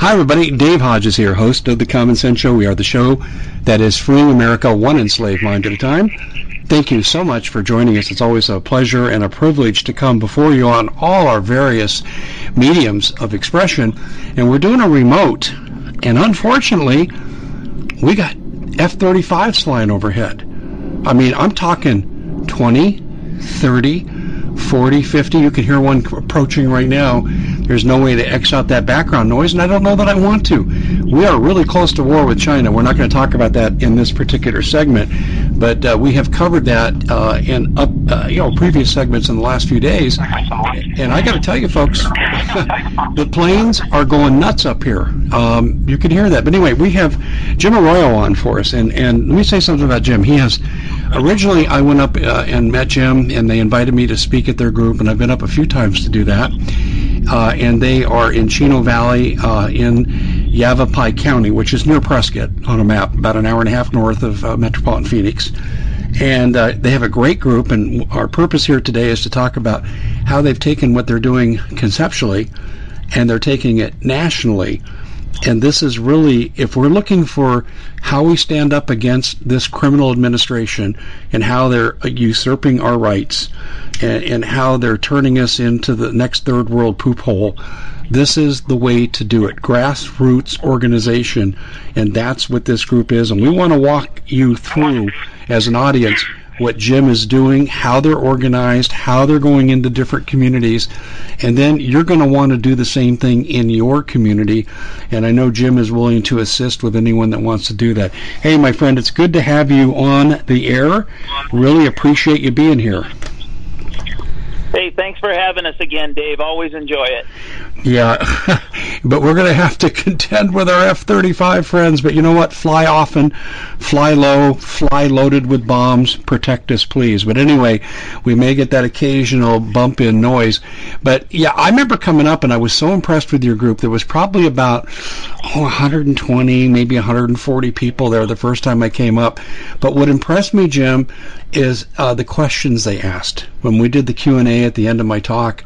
Hi, everybody. Dave Hodges here, host of The Common Sense Show. We are the show that is freeing America one enslaved mind at a time. Thank you so much for joining us. It's always a pleasure and a privilege to come before you on all our various mediums of expression. And we're doing a remote. And unfortunately, we got F 35s flying overhead. I mean, I'm talking 20, 30, 40, 50. You can hear one approaching right now. There's no way to X out that background noise, and I don't know that I want to. We are really close to war with China. We're not going to talk about that in this particular segment, but uh, we have covered that uh, in up, uh, you know previous segments in the last few days. And I got to tell you, folks, the planes are going nuts up here. Um, you can hear that. But anyway, we have Jim Arroyo on for us, and and let me say something about Jim. He has originally I went up uh, and met Jim, and they invited me to speak at their group, and I've been up a few times to do that. Uh, and they are in Chino Valley uh, in Yavapai County, which is near Prescott on a map, about an hour and a half north of uh, metropolitan Phoenix. And uh, they have a great group, and our purpose here today is to talk about how they've taken what they're doing conceptually and they're taking it nationally and this is really, if we're looking for how we stand up against this criminal administration and how they're usurping our rights and, and how they're turning us into the next third world poop hole, this is the way to do it. Grassroots organization. And that's what this group is. And we want to walk you through as an audience what Jim is doing, how they're organized, how they're going into different communities, and then you're going to want to do the same thing in your community. And I know Jim is willing to assist with anyone that wants to do that. Hey, my friend, it's good to have you on the air. Really appreciate you being here. Hey, thanks for having us again, Dave. Always enjoy it. Yeah, but we're going to have to contend with our F 35 friends. But you know what? Fly often, fly low, fly loaded with bombs. Protect us, please. But anyway, we may get that occasional bump in noise. But yeah, I remember coming up and I was so impressed with your group. There was probably about oh, 120, maybe 140 people there the first time I came up. But what impressed me, Jim, is uh, the questions they asked when we did the Q and A at the end of my talk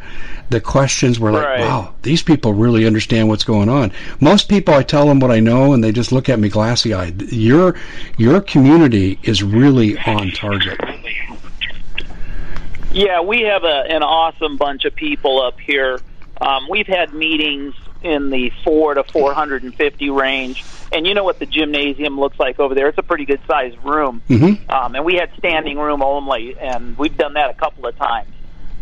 the questions were like, right. wow, these people really understand what's going on. Most people, I tell them what I know, and they just look at me glassy eyed. Your your community is really on target. Yeah, we have a, an awesome bunch of people up here. Um, we've had meetings in the four to four hundred and fifty range, and you know what the gymnasium looks like over there. It's a pretty good sized room, mm-hmm. um, and we had standing room only, and we've done that a couple of times.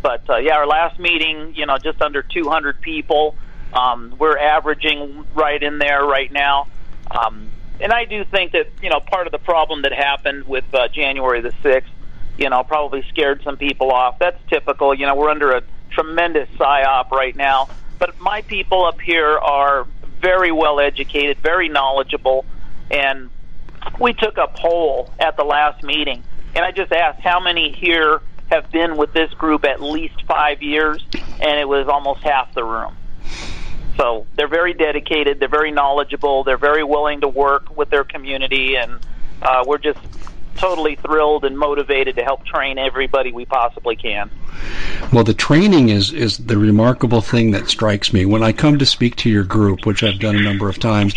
But uh, yeah, our last meeting, you know, just under 200 people. Um, we're averaging right in there right now. Um, and I do think that you know part of the problem that happened with uh, January the sixth, you know, probably scared some people off. That's typical. You know, we're under a tremendous psyop right now. But my people up here are very well educated, very knowledgeable, and we took a poll at the last meeting, and I just asked how many here have been with this group at least five years, and it was almost half the room. So they're very dedicated, they're very knowledgeable, they're very willing to work with their community, and uh, we're just totally thrilled and motivated to help train everybody we possibly can. Well, the training is is the remarkable thing that strikes me. When I come to speak to your group, which I've done a number of times,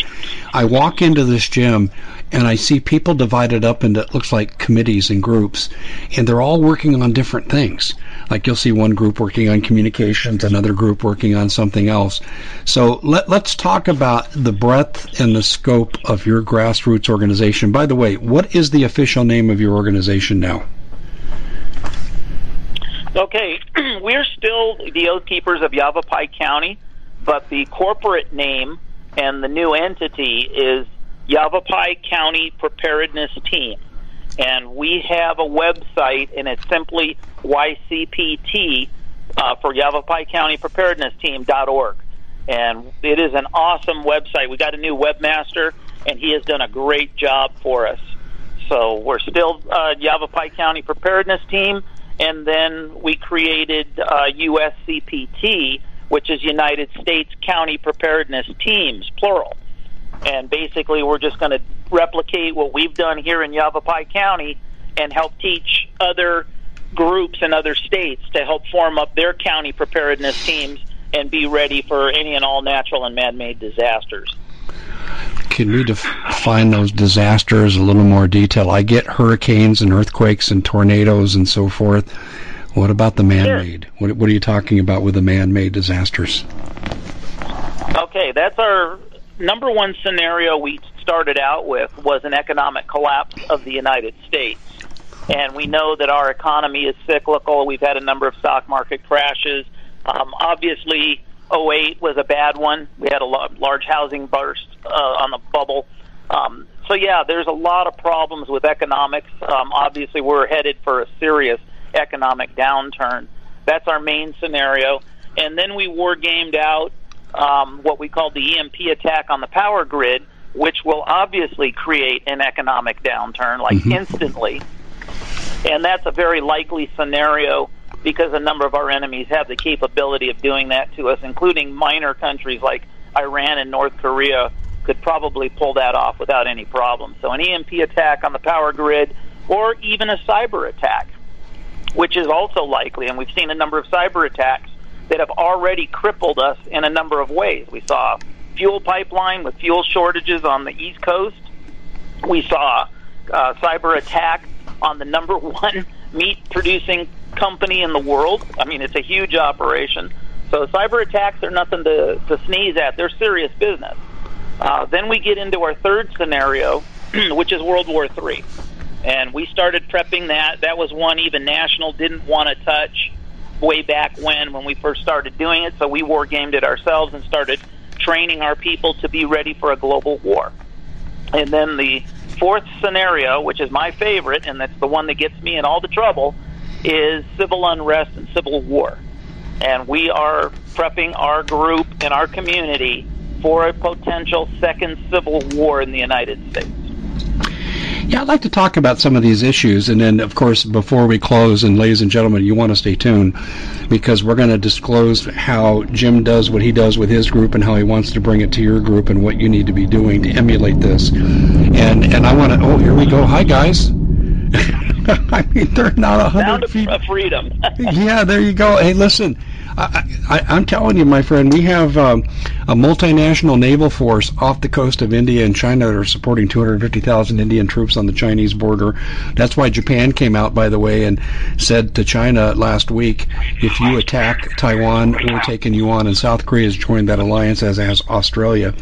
I walk into this gym and I see people divided up into it looks like committees and groups, and they're all working on different things. Like you'll see one group working on communications, another group working on something else. So let, let's talk about the breadth and the scope of your grassroots organization. By the way, what is the official name of your organization now? Okay, we're still the Oath Keepers of Yavapai County, but the corporate name and the new entity is Yavapai County Preparedness Team. And we have a website, and it's simply YCPT uh, for Yavapai County Preparedness Team.org. And it is an awesome website. We got a new webmaster, and he has done a great job for us. So we're still uh, Yavapai County Preparedness Team, and then we created uh, USCPT, which is United States County Preparedness Teams, plural. And basically, we're just going to replicate what we've done here in Yavapai County and help teach other groups in other states to help form up their county preparedness teams and be ready for any and all natural and man-made disasters. Can we define those disasters a little more detail? I get hurricanes and earthquakes and tornadoes and so forth. What about the man-made? Sure. What, what are you talking about with the man-made disasters? Okay, that's our number one scenario we started out with was an economic collapse of the United States. And we know that our economy is cyclical. We've had a number of stock market crashes. Um, obviously, 08 was a bad one. We had a large housing burst uh, on the bubble. Um, so, yeah, there's a lot of problems with economics. Um, obviously, we're headed for a serious economic downturn. That's our main scenario. And then we war gamed out um, what we call the EMP attack on the power grid, which will obviously create an economic downturn, like mm-hmm. instantly. And that's a very likely scenario because a number of our enemies have the capability of doing that to us, including minor countries like Iran and North Korea could probably pull that off without any problem. So an EMP attack on the power grid or even a cyber attack, which is also likely, and we've seen a number of cyber attacks that have already crippled us in a number of ways. We saw fuel pipeline with fuel shortages on the East Coast. We saw uh, cyber attack on the number one meat producing company in the world. I mean, it's a huge operation. So cyber attacks are nothing to, to sneeze at. They're serious business. Uh, then we get into our third scenario, which is World War III. And we started prepping that. That was one even National didn't want to touch way back when, when we first started doing it. So we war gamed it ourselves and started training our people to be ready for a global war. And then the fourth scenario, which is my favorite, and that's the one that gets me in all the trouble, is civil unrest and civil war. And we are prepping our group and our community for a potential second civil war in the United States. Yeah, I'd like to talk about some of these issues, and then, of course, before we close, and ladies and gentlemen, you want to stay tuned because we're going to disclose how Jim does what he does with his group and how he wants to bring it to your group and what you need to be doing to emulate this. And and I want to. Oh, here we go. Hi, guys. I mean, they're not a hundred feet. of freedom. yeah, there you go. Hey, listen. I, am telling you, my friend, we have um, a multinational naval force off the coast of India and China that are supporting 250,000 Indian troops on the Chinese border. That's why Japan came out, by the way, and said to China last week, if you attack Taiwan, we're taking you on. And South Korea has joined that alliance, as has Australia.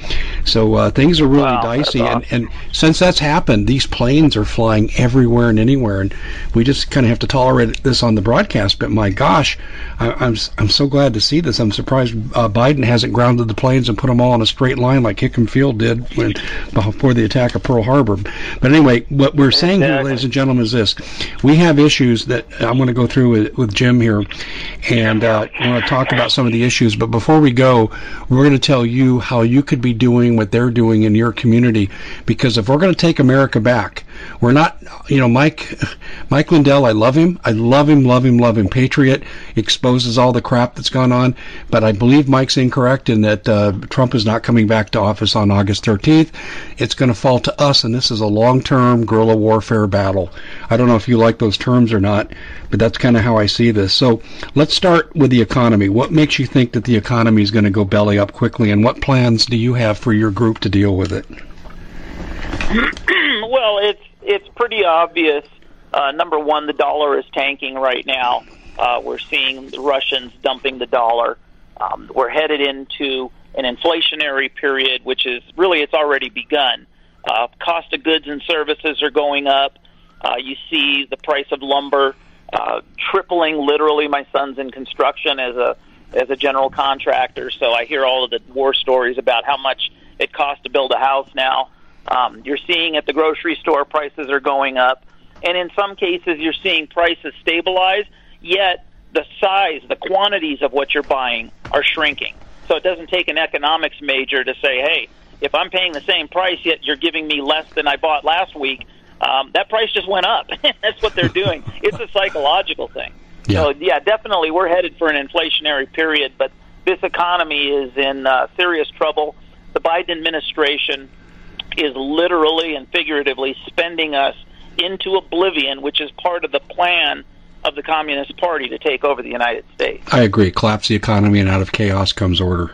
So uh, things are really wow, dicey. Awesome. And, and since that's happened, these planes are flying everywhere and anywhere. And we just kind of have to tolerate this on the broadcast. But my gosh, I, I'm, I'm so glad to see this. I'm surprised uh, Biden hasn't grounded the planes and put them all in a straight line like Hickam Field did when, before the attack of Pearl Harbor. But anyway, what we're saying here, ladies and gentlemen, is this: we have issues that I'm going to go through with, with Jim here, and uh, I want to talk about some of the issues. But before we go, we're going to tell you how you could be doing what they're doing in your community. Because if we're going to take America back, we're not, you know, Mike, Mike Lindell. I love him. I love him, love him, love him. Patriot exposes all the crap that's gone on, but I believe Mike's incorrect in that uh, Trump is not coming back to office on August 13th. It's going to fall to us, and this is a long-term guerrilla warfare battle. I don't know if you like those terms or not, but that's kind of how I see this. So let's start with the economy. What makes you think that the economy is going to go belly up quickly, and what plans do you have for your group to deal with it? well, it's it's pretty obvious. Uh, number one, the dollar is tanking right now. Uh, we're seeing the Russians dumping the dollar. Um, we're headed into an inflationary period, which is really it's already begun. Uh, cost of goods and services are going up. Uh, you see the price of lumber uh, tripling. Literally, my son's in construction as a as a general contractor, so I hear all of the war stories about how much it costs to build a house now. Um, you're seeing at the grocery store prices are going up, and in some cases you're seeing prices stabilize. Yet the size, the quantities of what you're buying are shrinking. So it doesn't take an economics major to say, hey, if I'm paying the same price yet you're giving me less than I bought last week, um, that price just went up. That's what they're doing. It's a psychological thing. Yeah. So yeah, definitely we're headed for an inflationary period, but this economy is in uh, serious trouble. The Biden administration is literally and figuratively spending us into oblivion, which is part of the plan of the Communist Party to take over the United States. I agree. Collapse the economy, and out of chaos comes order.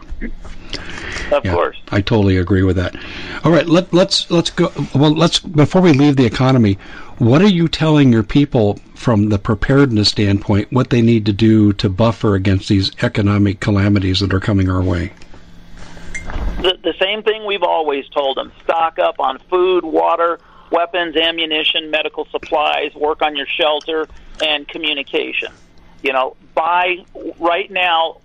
Of yeah, course, I totally agree with that. All right, let, let's let's go. Well, let's before we leave the economy, what are you telling your people from the preparedness standpoint? What they need to do to buffer against these economic calamities that are coming our way? The, the same thing we've always told them stock up on food, water, weapons, ammunition, medical supplies, work on your shelter, and communication. You know, buy right now,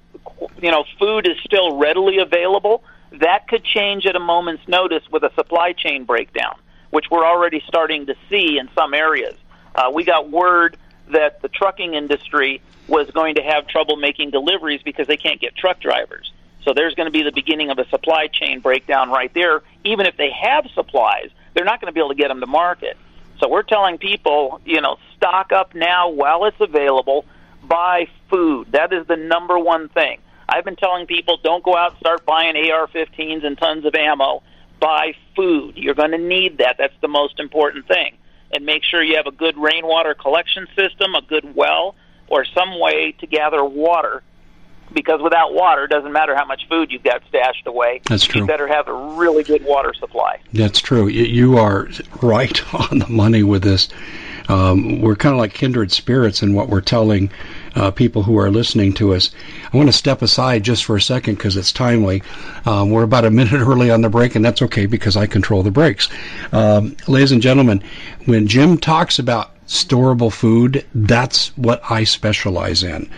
you know, food is still readily available. That could change at a moment's notice with a supply chain breakdown, which we're already starting to see in some areas. Uh, we got word that the trucking industry was going to have trouble making deliveries because they can't get truck drivers. So there's going to be the beginning of a supply chain breakdown right there. Even if they have supplies, they're not going to be able to get them to market. So we're telling people, you know, stock up now while it's available. Buy food. That is the number one thing. I've been telling people don't go out and start buying AR-15s and tons of ammo. Buy food. You're going to need that. That's the most important thing. And make sure you have a good rainwater collection system, a good well, or some way to gather water because without water, it doesn't matter how much food you've got stashed away. That's true. You better have a really good water supply. That's true. You are right on the money with this. Um, we're kind of like kindred spirits in what we're telling uh, people who are listening to us. I want to step aside just for a second because it's timely. Um, we're about a minute early on the break, and that's okay because I control the breaks. Um, ladies and gentlemen, when Jim talks about storable food, that's what I specialize in.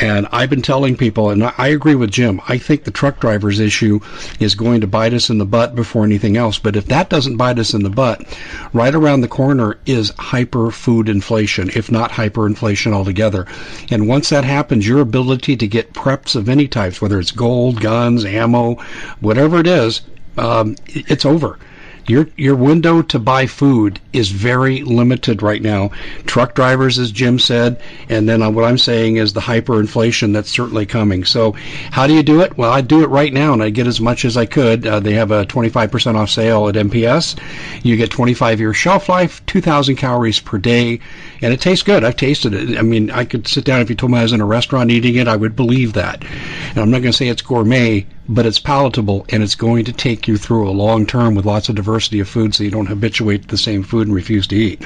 And I've been telling people, and I agree with Jim, I think the truck drivers issue is going to bite us in the butt before anything else. But if that doesn't bite us in the butt, right around the corner is hyper food inflation, if not hyperinflation altogether. And once that happens, your ability to get preps of any types, whether it's gold, guns, ammo, whatever it is, um, it's over your your window to buy food is very limited right now. Truck drivers, as Jim said, and then uh, what I'm saying is the hyperinflation that's certainly coming. So, how do you do it? Well, I do it right now, and I get as much as I could. Uh, they have a 25% off sale at MPS. You get 25 year shelf life, 2,000 calories per day, and it tastes good. I've tasted it. I mean, I could sit down if you told me I was in a restaurant eating it, I would believe that. And I'm not going to say it's gourmet, but it's palatable and it's going to take you through a long term with lots of diversity of food so you don't habituate to the same food and refuse to eat.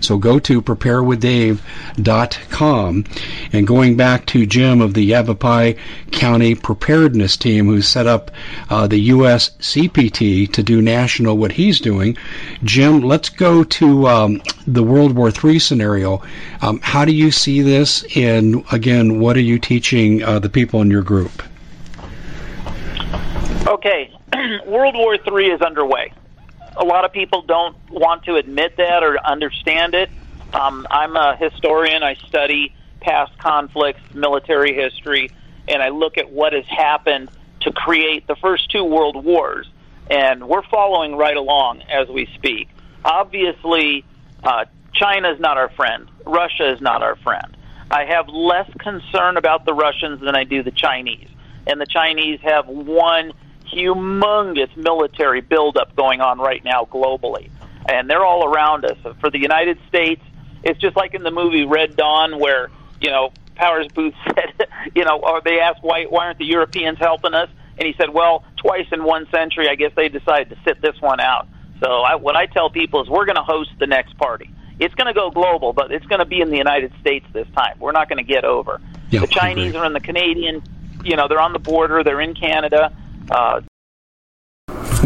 So go to preparewithdave.com and going back to Jim of the Yavapai County Preparedness Team who set up uh, the U.S. CPT to do national what he's doing. Jim, let's go to um, the World War III scenario. Um, how do you see this? And again, what are you teaching uh, the people in your group? Okay, World War III is underway. A lot of people don't want to admit that or understand it. Um, I'm a historian. I study past conflicts, military history, and I look at what has happened to create the first two world wars. And we're following right along as we speak. Obviously, uh, China is not our friend. Russia is not our friend. I have less concern about the Russians than I do the Chinese. And the Chinese have one humongous military buildup going on right now globally, and they're all around us. For the United States, it's just like in the movie Red Dawn, where you know Powers Boothe said, you know, or they asked why why aren't the Europeans helping us, and he said, well, twice in one century, I guess they decided to sit this one out. So I, what I tell people is we're going to host the next party. It's going to go global, but it's going to be in the United States this time. We're not going to get over. Yeah, the Chinese are in the Canadian, you know, they're on the border. They're in Canada. Uh,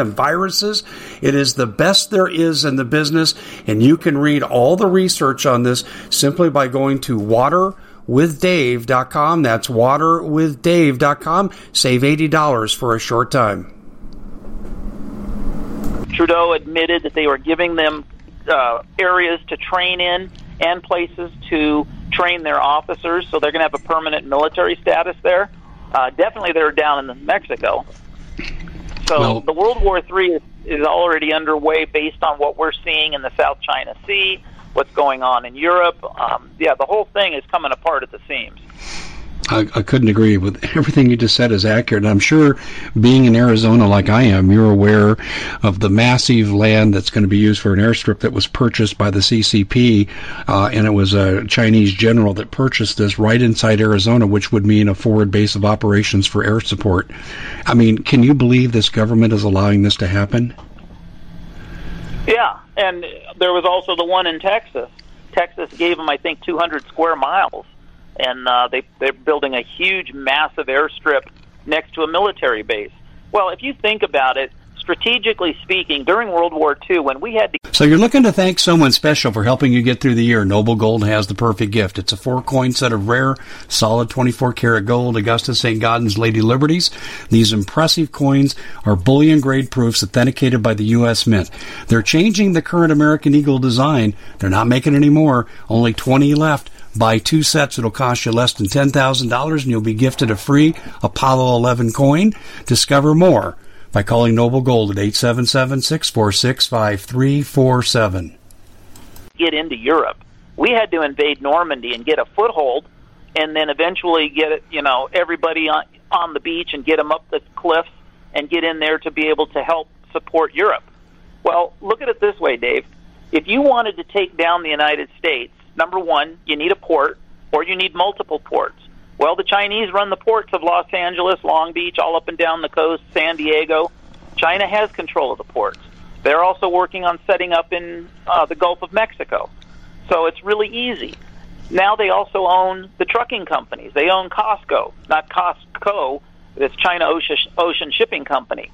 and viruses. It is the best there is in the business, and you can read all the research on this simply by going to water waterwithdave.com. That's waterwithdave.com. Save $80 for a short time. Trudeau admitted that they were giving them uh, areas to train in and places to train their officers, so they're going to have a permanent military status there. Uh, definitely, they're down in Mexico. So well, the World War III is, is already underway based on what we're seeing in the South China Sea, what's going on in Europe. Um, yeah, the whole thing is coming apart at the seams. I, I, couldn't agree with everything you just said is accurate. I'm sure being in Arizona like I am, you're aware of the massive land that's going to be used for an airstrip that was purchased by the CCP, uh, and it was a Chinese general that purchased this right inside Arizona, which would mean a forward base of operations for air support. I mean, can you believe this government is allowing this to happen? Yeah, and there was also the one in Texas. Texas gave them, I think, 200 square miles and uh, they they're building a huge, massive airstrip next to a military base. Well, if you think about it, strategically speaking, during World War II, when we had to. So you're looking to thank someone special for helping you get through the year. Noble Gold has the perfect gift. It's a four coin set of rare, solid 24 karat gold Augustus St. Gaudens Lady Liberties. These impressive coins are bullion grade proofs authenticated by the U.S. Mint. They're changing the current American Eagle design. They're not making any more. Only 20 left. Buy two sets, it'll cost you less than $10,000 and you'll be gifted a free Apollo 11 coin. Discover more by calling Noble Gold at 877-646-5347. Get into Europe. We had to invade Normandy and get a foothold and then eventually get it, you know, everybody on, on the beach and get them up the cliffs and get in there to be able to help support Europe. Well, look at it this way, Dave. If you wanted to take down the United States, number one, you need a port or you need multiple ports. Well, the Chinese run the ports of Los Angeles, Long Beach, all up and down the coast, San Diego. China has control of the ports. They're also working on setting up in uh, the Gulf of Mexico. So it's really easy. Now they also own the trucking companies. They own COSCO, not Costco, it's China Ocean, Ocean Shipping Company.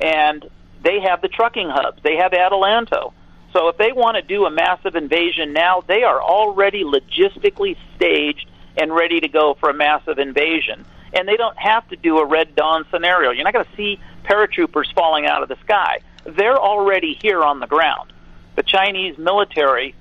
And they have the trucking hubs. They have Adelanto. So if they want to do a massive invasion now, they are already logistically staged and ready to go for a massive invasion. And they don't have to do a Red Dawn scenario. You're not going to see paratroopers falling out of the sky. They're already here on the ground. The Chinese military,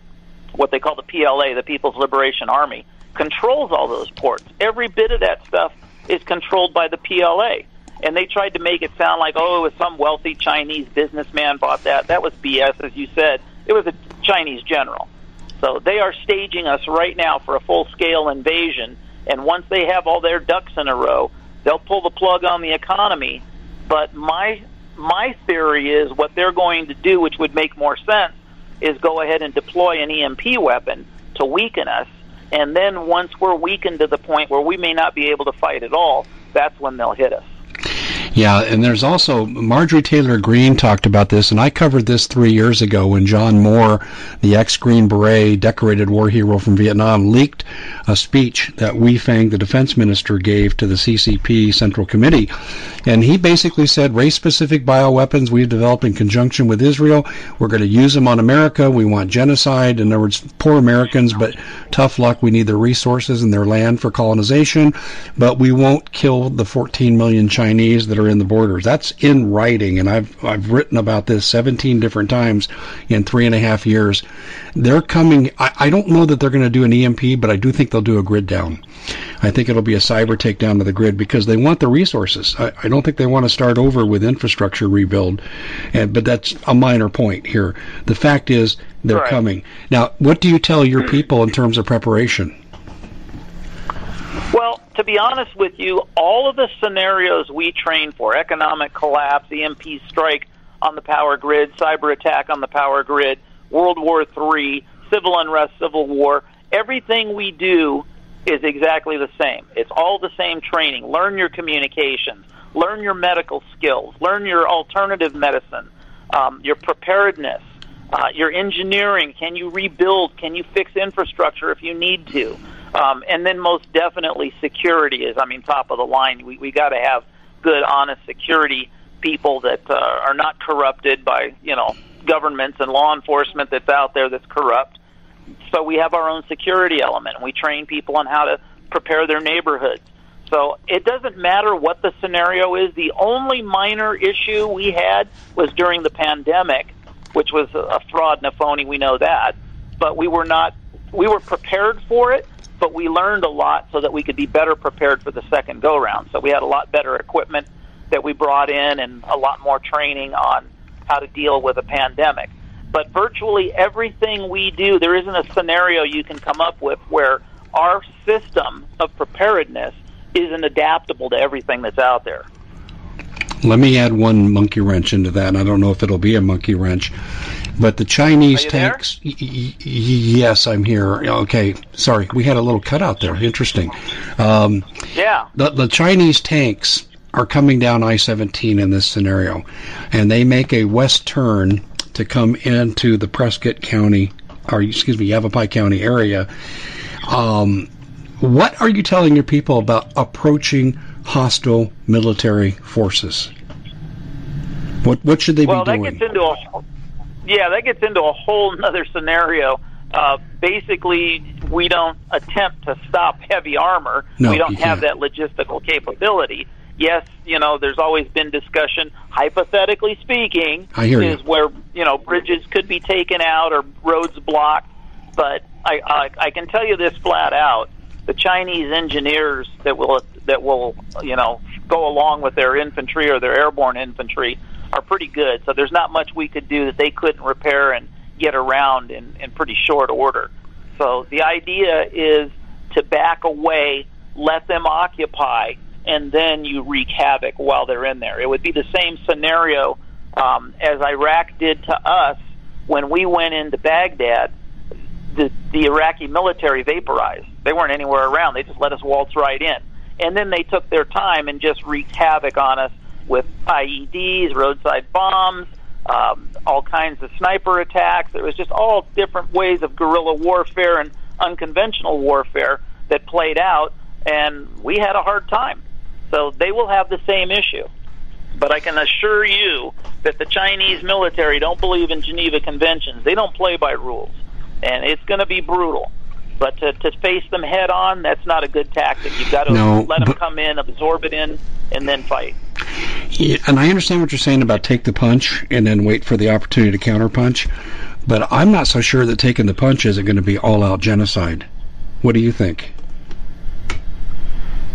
what they call the PLA, the People's Liberation Army, controls all those ports. Every bit of that stuff is controlled by the PLA and they tried to make it sound like oh it was some wealthy Chinese businessman bought that. That was BS, as you said. It was a Chinese general. So they are staging us right now for a full scale invasion. And once they have all their ducks in a row, they'll pull the plug on the economy. But my my theory is what they're going to do, which would make more sense, is go ahead and deploy an EMP weapon to weaken us. And then once we're weakened to the point where we may not be able to fight at all, that's when they'll hit us. Yeah, and there's also Marjorie Taylor Greene talked about this, and I covered this three years ago when John Moore, the ex-Green Beret, decorated war hero from Vietnam, leaked a speech that Wei Fang, the defense minister, gave to the CCP Central Committee. And he basically said race-specific bioweapons we've developed in conjunction with Israel. We're going to use them on America. We want genocide. In other words, poor Americans, but tough luck. We need their resources and their land for colonization, but we won't kill the 14 million Chinese that are in the borders. That's in writing, and I've I've written about this 17 different times in three and a half years. They're coming. I, I don't know that they're going to do an EMP, but I do think they'll do a grid down. I think it'll be a cyber takedown of the grid because they want the resources. I, I don't think they want to start over with infrastructure rebuild, and, but that's a minor point here. The fact is they're right. coming. Now, what do you tell your people in terms of preparation? To be honest with you, all of the scenarios we train for economic collapse, EMP strike on the power grid, cyber attack on the power grid, World War III, civil unrest, civil war everything we do is exactly the same. It's all the same training. Learn your communications, learn your medical skills, learn your alternative medicine, um, your preparedness, uh, your engineering. Can you rebuild? Can you fix infrastructure if you need to? Um, and then most definitely security is, I mean, top of the line. We we got to have good, honest security people that uh, are not corrupted by you know governments and law enforcement that's out there that's corrupt. So we have our own security element. And we train people on how to prepare their neighborhoods. So it doesn't matter what the scenario is. The only minor issue we had was during the pandemic, which was a fraud and a phony. We know that, but we were not. We were prepared for it, but we learned a lot so that we could be better prepared for the second go round. So we had a lot better equipment that we brought in and a lot more training on how to deal with a pandemic. But virtually everything we do, there isn't a scenario you can come up with where our system of preparedness isn't adaptable to everything that's out there. Let me add one monkey wrench into that, I don't know if it'll be a monkey wrench, but the Chinese tanks. Y- y- yes, I'm here. Okay, sorry, we had a little cutout there. Interesting. Um, yeah. The, the Chinese tanks are coming down I-17 in this scenario, and they make a west turn to come into the Prescott County, or excuse me, Yavapai County area. Um, what are you telling your people about approaching hostile military forces? What what should they well, be doing? Well, that gets into a yeah, that gets into a whole other scenario. Uh, basically, we don't attempt to stop heavy armor. No, we don't have can't. that logistical capability. Yes, you know, there's always been discussion, hypothetically speaking, I hear is you. where you know bridges could be taken out or roads blocked. But I, I, I can tell you this flat out: the Chinese engineers that will that will you know go along with their infantry or their airborne infantry are pretty good. So there's not much we could do that they couldn't repair and get around in, in pretty short order. So the idea is to back away, let them occupy, and then you wreak havoc while they're in there. It would be the same scenario um, as Iraq did to us when we went into Baghdad. The, the Iraqi military vaporized. They weren't anywhere around. They just let us waltz right in. And then they took their time and just wreaked havoc on us with IEDs, roadside bombs, um, all kinds of sniper attacks. It was just all different ways of guerrilla warfare and unconventional warfare that played out, and we had a hard time. So they will have the same issue. But I can assure you that the Chinese military don't believe in Geneva Conventions. They don't play by rules, and it's going to be brutal. But to, to face them head on, that's not a good tactic. You've got to No, let them come in, absorb it in, and then fight. And I understand what you're saying about take the punch and then wait for the opportunity to counterpunch, but I'm not so sure that taking the punch isn't going to be all out genocide. What do you think?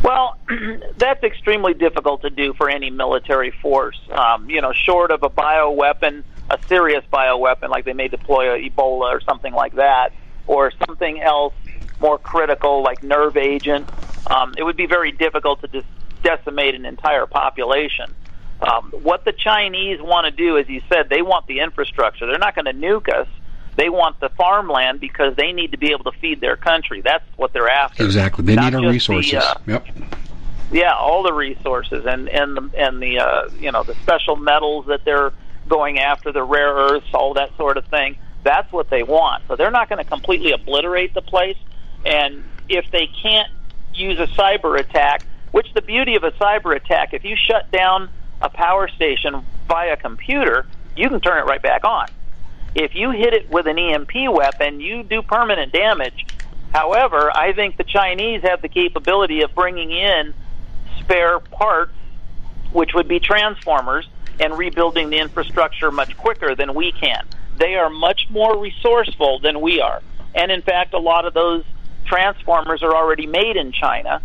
Well, that's extremely difficult to do for any military force. Um, you know, short of a bioweapon, a serious bioweapon, like they may deploy a Ebola or something like that, or something else more critical, like nerve agent, um, it would be very difficult to just decimate an entire population. Um, what the Chinese want to do, as you said, they want the infrastructure. They're not going to nuke us. They want the farmland because they need to be able to feed their country. That's what they're after. Exactly. They Not need our just the, resources. uh, yep. Yeah, all the resources and and the and the uh, you know the special metals that they're going after, the rare earths, all that sort of thing. That's what they want. So they're not going to completely obliterate the place. And if they can't use a cyber attack, which the beauty of a cyber attack, if you shut down a power station via computer, you can turn it right back on. If you hit it with an EMP weapon, you do permanent damage. However, I think the Chinese have the capability of bringing in spare parts, which would be transformers, and rebuilding the infrastructure much quicker than we can. They are much more resourceful than we are. And in fact, a lot of those transformers are already made in China,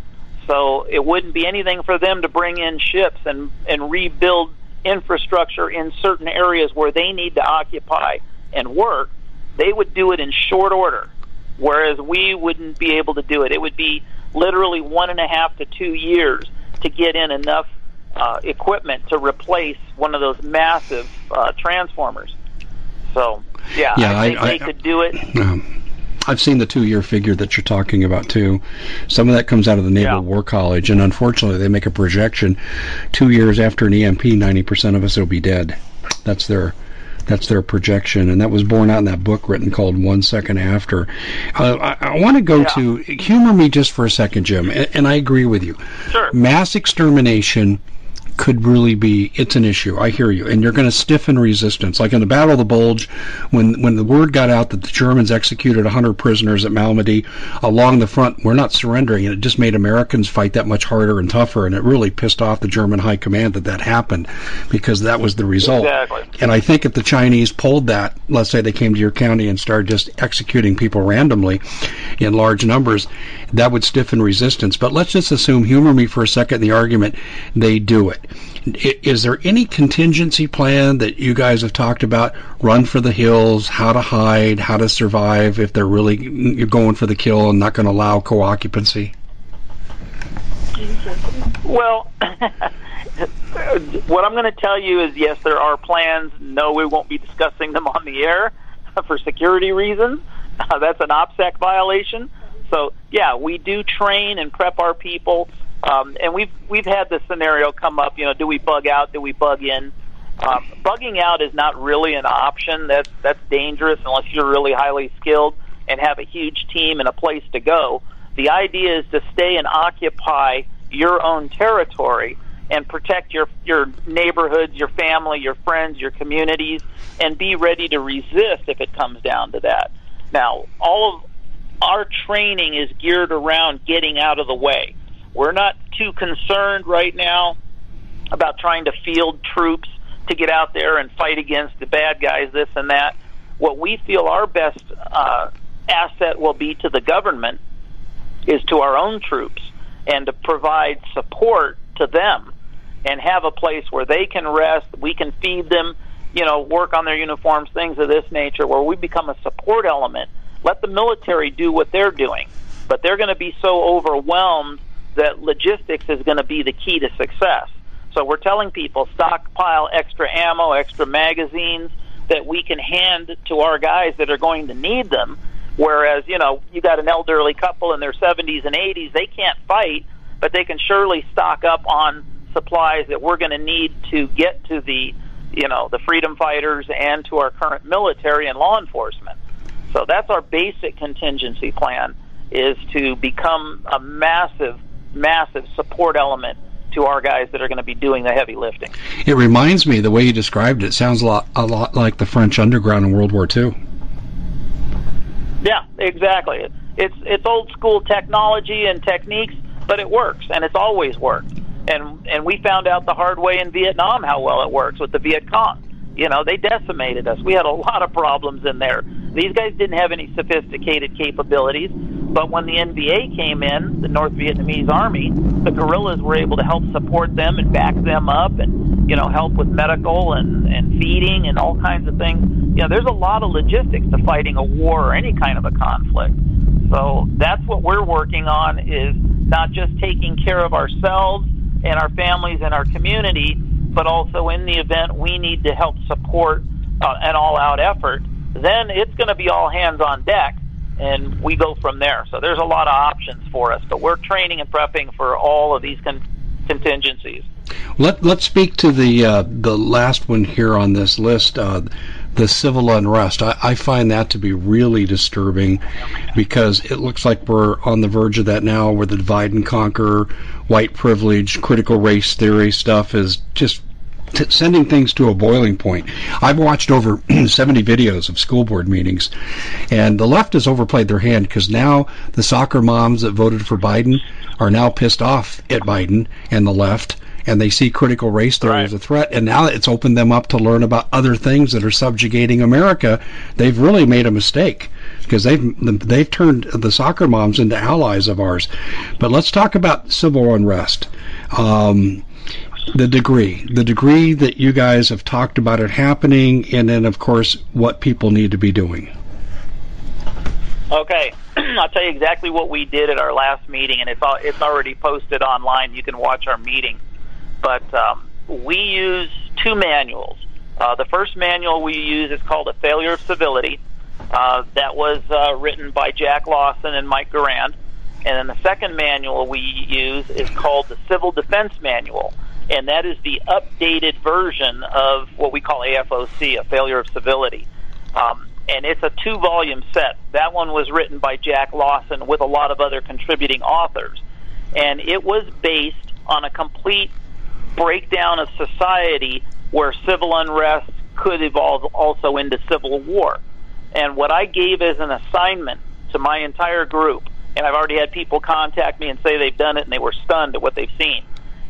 so it wouldn't be anything for them to bring in ships and, and rebuild infrastructure in certain areas where they need to occupy and work. They would do it in short order, whereas we wouldn't be able to do it. It would be literally one and a half to two years to get in enough uh, equipment to replace one of those massive uh, transformers. So, yeah, Yeah, I think I- they I- could do it. Um, I've seen the two-year figure that you're talking about too. Some of that comes out of the Naval Yeah. War College, and unfortunately, they make a projection: two years after an EMP, 90% of us will be dead. That's their that's their projection, and that was borne out in that book written called One Second After. Uh, I, I want to go Yeah. to humor me just for a second, Jim, and, and I agree with you. Sure. Mass extermination could really be it's an issue. I hear you, and you're going to stiffen resistance. Like in the Battle of the Bulge, when when the word got out that the Germans executed 100 prisoners at Malmedy along the front, we're not surrendering, and it just made Americans fight that much harder and tougher, and it really pissed off the German high command that that happened because that was the result. Exactly. And I think if the Chinese pulled that, let's say they came to your county and started just executing people randomly in large numbers, that would stiffen resistance. But let's just assume, humor me for a second, the argument, they do it. Is there any contingency plan that you guys have talked about? Run for the hills, how to hide, how to survive if they're really going for the kill and not going to allow co-occupancy? Well, what I'm going to tell you is yes, there are plans. No, we won't be discussing them on the air for security reasons. Uh, that's an OPSEC violation. So yeah, we do train and prep our people, um, and we've we've had this scenario come up. You know, do we bug out? Do we bug in? Um, bugging out is not really an option. That's that's dangerous unless you're really highly skilled and have a huge team and a place to go. The idea is to stay and occupy your own territory and protect your your neighborhoods, your family, your friends, your communities, and be ready to resist if it comes down to that. Now, all of our training is geared around getting out of the way. We're not too concerned right now about trying to field troops to get out there and fight against the bad guys, this and that. What we feel our best uh, asset will be to the government is to our own troops and to provide support to them and have a place where they can rest, we can feed them, you know, work on their uniforms, things of this nature, where we become a support element. Let the military do what they're doing, but they're going to be so overwhelmed that logistics is going to be the key to success. So we're telling people stockpile extra ammo, extra magazines that we can hand to our guys that are going to need them. Whereas, you know, you got an elderly couple in their 70s and 80s, they can't fight, but they can surely stock up on supplies that we're going to need to get to the, you know, the freedom fighters and to our current military and law enforcement. So that's our basic contingency plan is to become a massive, massive support element to our guys that are going to be doing the heavy lifting. It reminds me the way you described it sounds a lot a lot like the French underground in World War II. Yeah, exactly. It's it's old school technology and techniques, but it works and it's always worked. And and we found out the hard way in Vietnam how well it works with the Viet Cong. You know, they decimated us. We had a lot of problems in there. These guys didn't have any sophisticated capabilities, but when the NVA came in, the North Vietnamese Army, the guerrillas were able to help support them and back them up and, you know, help with medical and, and feeding and all kinds of things. You know, there's a lot of logistics to fighting a war or any kind of a conflict. So that's what we're working on is not just taking care of ourselves and our families and our community, but also in the event we need to help support uh, an all-out effort, then it's going to be all hands on deck, and we go from there. So there's a lot of options for us, but we're training and prepping for all of these con- contingencies. Let Let's speak to the uh, the last one here on this list. Uh, the civil unrest. I, I, find that to be really disturbing because it looks like we're on the verge of that now where the divide and conquer, white privilege, critical race theory stuff is just t- sending things to a boiling point. I've watched over 70 videos of school board meetings, and the left has overplayed their hand because now the soccer moms that voted for Biden are now pissed off at Biden and the left and they see critical race theory right. as a threat, and now it's opened them up to learn about other things that are subjugating America. They've really made a mistake because they've they've turned the soccer moms into allies of ours. But let's talk about civil unrest. Um, the degree, the degree that you guys have talked about it happening, and then of course what people need to be doing. Okay, I'll tell you exactly what we did at our last meeting, and it's all, it's already posted online. You can watch our meeting, but um, we use two manuals. Uh, the first manual we use is called a failure of civility. Uh, that was uh, written by Jack Lawson and Mike Garand. And then the second manual we use is called the Civil Defense Manual and that is the updated version of what we call AFOC, a failure of civility. Um, and it's a two volume set. That one was written by Jack Lawson with a lot of other contributing authors. And it was based on a complete breakdown of society where civil unrest could evolve also into civil war. And what I gave as an assignment to my entire group, and I've already had people contact me and say they've done it and they were stunned at what they've seen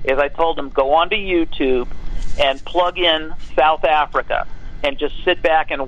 is I told them go onto YouTube and plug in South Africa and just sit back and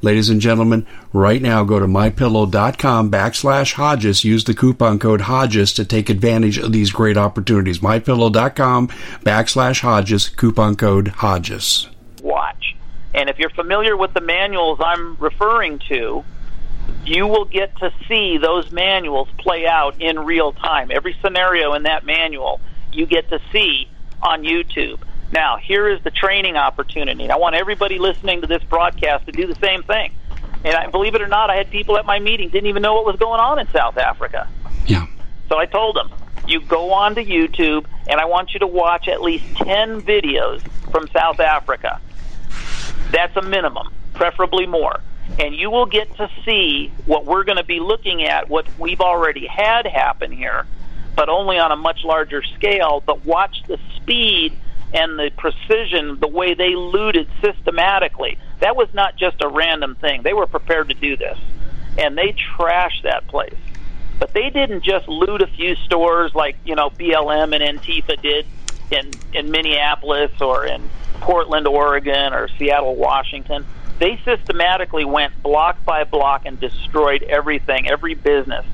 Ladies and gentlemen, right now go to mypillow.com backslash Hodges. Use the coupon code Hodges to take advantage of these great opportunities. Mypillow.com backslash Hodges, coupon code Hodges. Watch. And if you're familiar with the manuals I'm referring to, you will get to see those manuals play out in real time. Every scenario in that manual you get to see on YouTube. Now, here is the training opportunity. And I want everybody listening to this broadcast to do the same thing. And I, believe it or not, I had people at my meeting didn't even know what was going on in South Africa. Yeah. So I told them, you go on to YouTube, and I want you to watch at least 10 videos from South Africa. That's a minimum, preferably more. And you will get to see what we're going to be looking at, what we've already had happen here, but only on a much larger scale. But watch the speed and the precision, the way they looted systematically. That was not just a random thing. They were prepared to do this. And they trashed that place. But they didn't just loot a few stores like, you know, BLM and Antifa did in, in Minneapolis or in Portland, Oregon or Seattle, Washington. They systematically went block by block and destroyed everything, every business.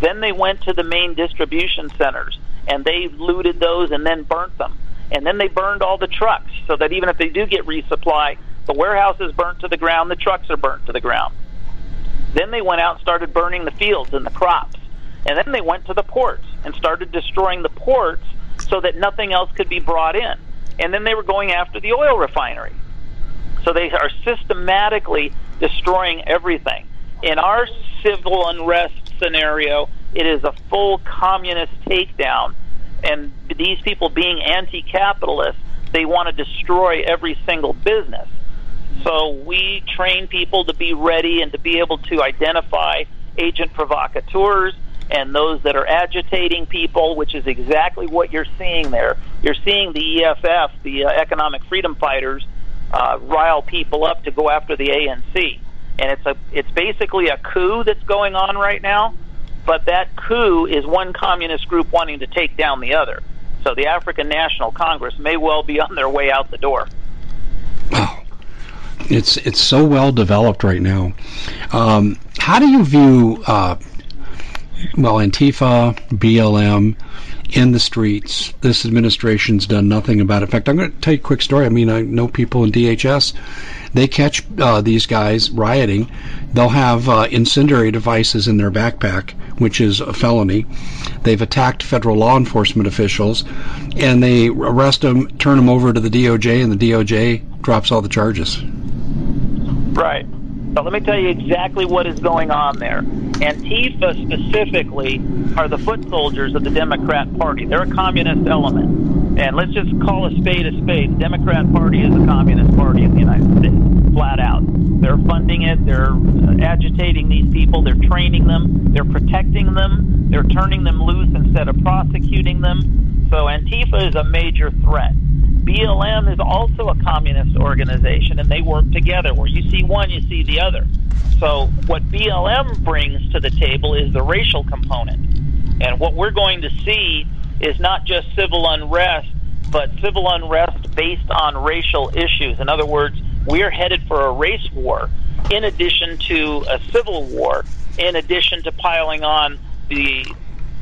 Then they went to the main distribution centers and they looted those and then burnt them and then they burned all the trucks so that even if they do get resupply, the warehouse is burnt to the ground, the trucks are burnt to the ground. Then they went out and started burning the fields and the crops. And then they went to the ports and started destroying the ports so that nothing else could be brought in. And then they were going after the oil refinery. So they are systematically destroying everything. In our civil unrest scenario, it is a full communist takedown and these people being anti-capitalist, they want to destroy every single business. So we train people to be ready and to be able to identify agent provocateurs and those that are agitating people, which is exactly what you're seeing there. You're seeing the EFF, the uh, Economic Freedom Fighters, uh, rile people up to go after the ANC, and it's a it's basically a coup that's going on right now but that coup is one communist group wanting to take down the other. So the African National Congress may well be on their way out the door. Wow. It's it's so well developed right now. Um, how do you view uh, well Antifa, BLM in the streets? This administration's done nothing about it. In fact, I'm going to tell you a quick story. I mean, I know people in DHS they catch uh, these guys rioting, they'll have uh, incendiary devices in their backpack, which is a felony. They've attacked federal law enforcement officials, and they arrest them, turn them over to the DOJ, and the DOJ drops all the charges. Right. But let me tell you exactly what is going on there. Antifa specifically are the foot soldiers of the Democrat Party. They're a communist element. And let's just call a spade a spade. The Democrat Party is a communist party in the United States, flat out. They're funding it, they're uh, agitating these people, they're training them, they're protecting them, they're turning them loose instead of prosecuting them. So Antifa is a major threat. BLM is also a communist organization, and they work together. Where you see one, you see the other. So, what BLM brings to the table is the racial component. And what we're going to see is not just civil unrest, but civil unrest based on racial issues. In other words, we're headed for a race war in addition to a civil war, in addition to piling on the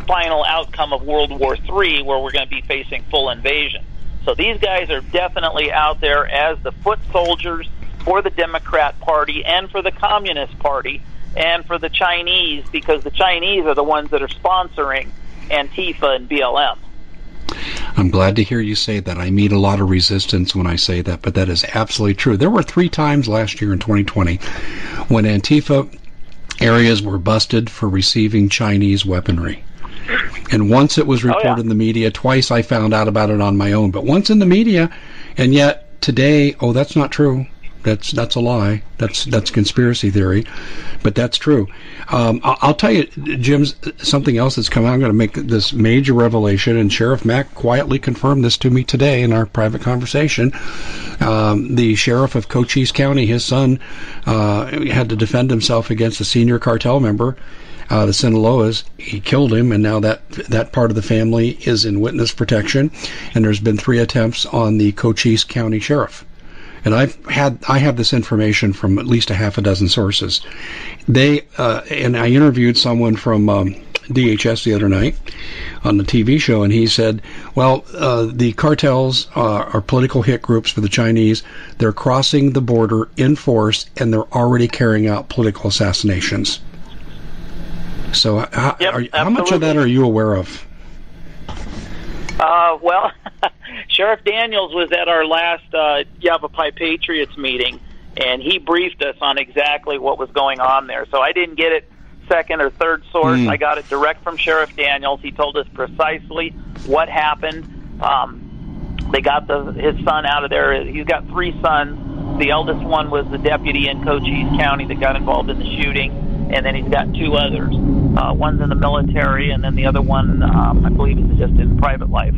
final outcome of World War III, where we're going to be facing full invasion. So these guys are definitely out there as the foot soldiers for the Democrat Party and for the Communist Party and for the Chinese because the Chinese are the ones that are sponsoring Antifa and BLM. I'm glad to hear you say that. I meet a lot of resistance when I say that, but that is absolutely true. There were three times last year in 2020 when Antifa areas were busted for receiving Chinese weaponry. And once it was oh, reported oh, yeah. in the media, twice I found out about it on my own. But once in the media, and yet today, oh, that's not true. That's that's a lie. That's that's conspiracy theory, but that's true. Um, I'll, I'll, tell you, Jim, something else that's come out. I'm going to make this major revelation, and Sheriff Mack quietly confirmed this to me today in our private conversation. Um, the sheriff of Cochise County, his son, uh, had to defend himself against a senior cartel member uh, the Sinaloas. He killed him, and now that that part of the family is in witness protection. And there's been three attempts on the Cochise County sheriff. And I've had I have this information from at least a half a dozen sources. They uh, and I interviewed someone from um, DHS the other night on the TV show, and he said, "Well, uh, the cartels uh, are political hit groups for the Chinese. They're crossing the border in force, and they're already carrying out political assassinations." So, uh, how, Yep, are, how much of that are you aware of? Uh, well, Sheriff Dannels was at our last uh, Yavapai Patriots meeting, and he briefed us on exactly what was going on there. So I didn't get it second or third source. Mm. I got it direct from Sheriff Dannels. He told us precisely what happened. Um, they got the, his son out of there. He's got three sons. The eldest one was the deputy in Cochise County that got involved in the shooting, and then he's got two others. Uh, one's in the military, and then the other one, um, I believe, is just in private life.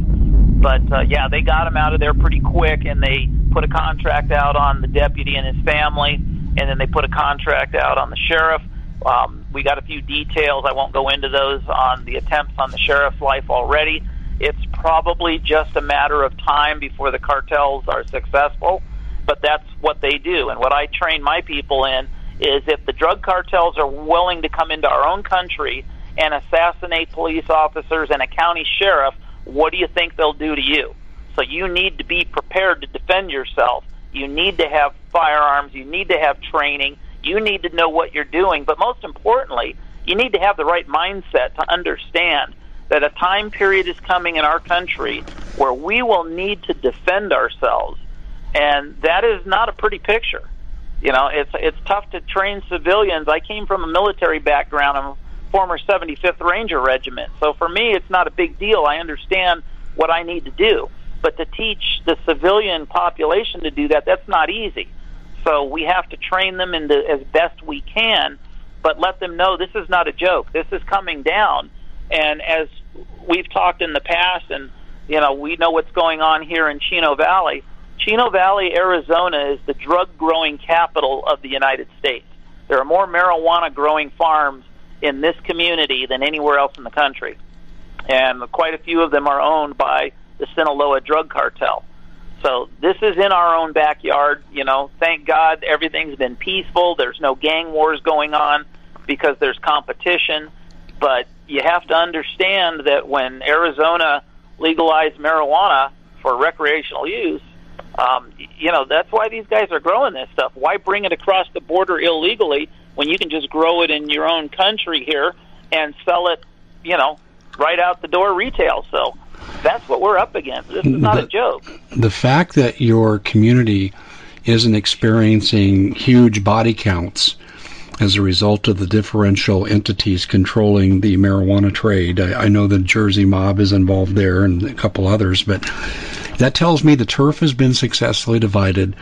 But uh, yeah, they got him out of there pretty quick, and they put a contract out on the deputy and his family, and then they put a contract out on the sheriff. Um, we got a few details. I won't go into those on the attempts on the sheriff's life already. It's probably just a matter of time before the cartels are successful, but that's what they do. And what I train my people in is if the drug cartels are willing to come into our own country and assassinate police officers and a county sheriff, what do you think they'll do to you? So you need to be prepared to defend yourself. You need to have firearms. You need to have training. You need to know what you're doing. But most importantly, you need to have the right mindset to understand that a time period is coming in our country where we will need to defend ourselves. And that is not a pretty picture. You know, it's it's tough to train civilians. I came from a military background. I'm former 75th Ranger Regiment. So for me, it's not a big deal. I understand what I need to do. But to teach the civilian population to do that, that's not easy. So we have to train them into as best we can, but let them know this is not a joke. This is coming down. And as we've talked in the past, and you know, we know what's going on here in Chino Valley. Chino Valley, Arizona, is the drug growing capital of the United States. There are more marijuana growing farms in this community than anywhere else in the country. And quite a few of them are owned by the Sinaloa drug cartel. So this is in our own backyard. You know, thank God everything's been peaceful. There's no gang wars going on because there's competition. But you have to understand that when Arizona legalized marijuana for recreational use, um, you know that's why these guys are growing this stuff. Why bring it across the border illegally when you can just grow it in your own country here and sell it, you know, right out the door retail? So that's what we're up against. This is not The- a joke. the fact that your community isn't experiencing huge body counts as a result of the differential entities controlling the marijuana trade. I, I know the Jersey mob is involved there and a couple others, but that tells me the turf has been successfully divided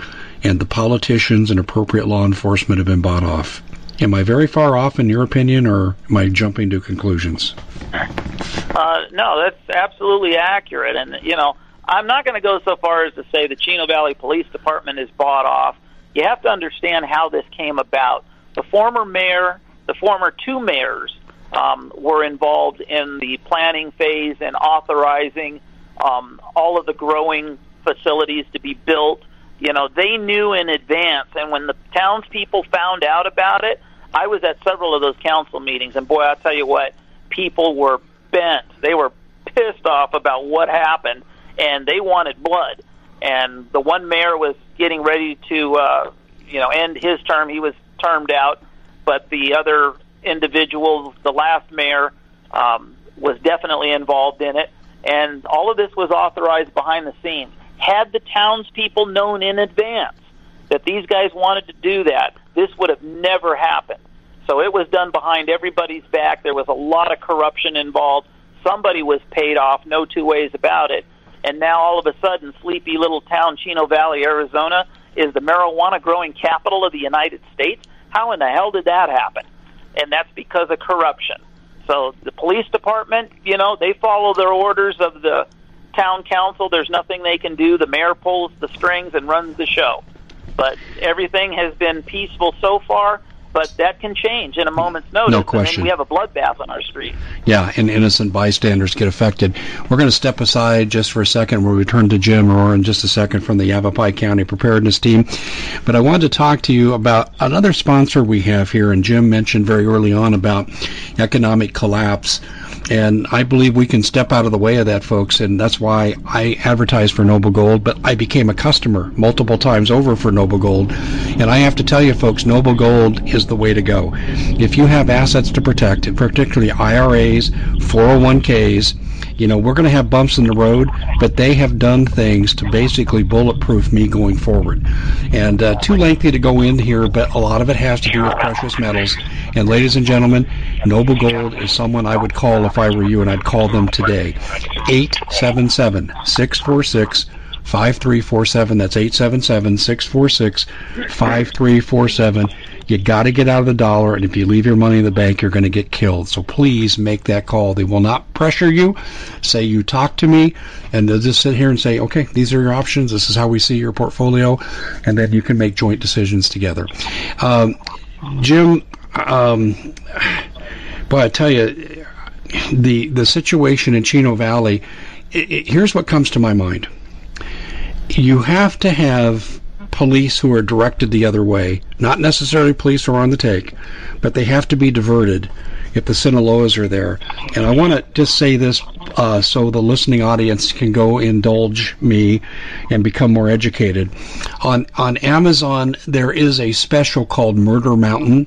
and the politicians and appropriate law enforcement have been bought off. Am I very far off in your opinion, or am I jumping to conclusions? Uh, no, that's absolutely accurate. And, you know, I'm not going to go so far as to say the Chino Valley Police Department is bought off. You have to understand how this came about. The former mayor, the former two mayors, um, were involved in the planning phase and authorizing um, all of the growing facilities to be built. You know, they knew in advance, and when the townspeople found out about it, I was at several of those council meetings, and boy, I'll tell you what, people were bent. They were pissed off about what happened, and they wanted blood. And the one mayor was getting ready to, uh, you know, end his term. He was termed out, but the other individual, the last mayor, um, was definitely involved in it. And all of this was authorized behind the scenes. Had the townspeople known in advance that these guys wanted to do that, this would have never happened. So it was done behind everybody's back. There was a lot of corruption involved. Somebody was paid off, no two ways about it. And now all of a sudden, sleepy little town Chino Valley, Arizona, is the marijuana growing capital of the United States. How in the hell did that happen? And that's because of corruption. So the police department, you know, they follow their orders of the town council. There's nothing they can do. The mayor pulls the strings and runs the show. But everything has been peaceful so far. but that can change in a moment's notice. No question. And we have a bloodbath on our street. Yeah, and innocent bystanders get affected. We're going to step aside just for a second. We'll return to Jim Arroyo in just a second from the Yavapai County Preparedness Team. But I wanted to talk to you about another sponsor we have here, and Jim mentioned very early on about economic collapse. And I believe we can step out of the way of that, folks. And that's why I advertise for Noble Gold, but I became a customer multiple times over for Noble Gold. And I have to tell you, folks, Noble Gold is the way to go. If you have assets to protect, particularly IRAs, 401ks, you know, we're going to have bumps in the road, but they have done things to basically bulletproof me going forward. And uh, too lengthy to go in here, but a lot of it has to do with precious metals. And ladies and gentlemen, Noble Gold is someone I would call if I were you, and I'd call them today. 877 646 5347. That's 877 646 5347. You got to get out of the dollar, and if you leave your money in the bank, you're going to get killed. So please make that call. They will not pressure you. Say you talk to me, and they'll just sit here and say, okay, these are your options. This is how we see your portfolio, and then you can make joint decisions together. Um, Jim, um, boy, I tell you, the the situation in Chino Valley. It, it, here's what comes to my mind. You have to have police who are directed the other way, not necessarily police who are on the take, but they have to be diverted if the Sinaloas are there. And I want to just say this uh, so the listening audience can go indulge me and become more educated. On on Amazon, there is a special called Murder Mountain,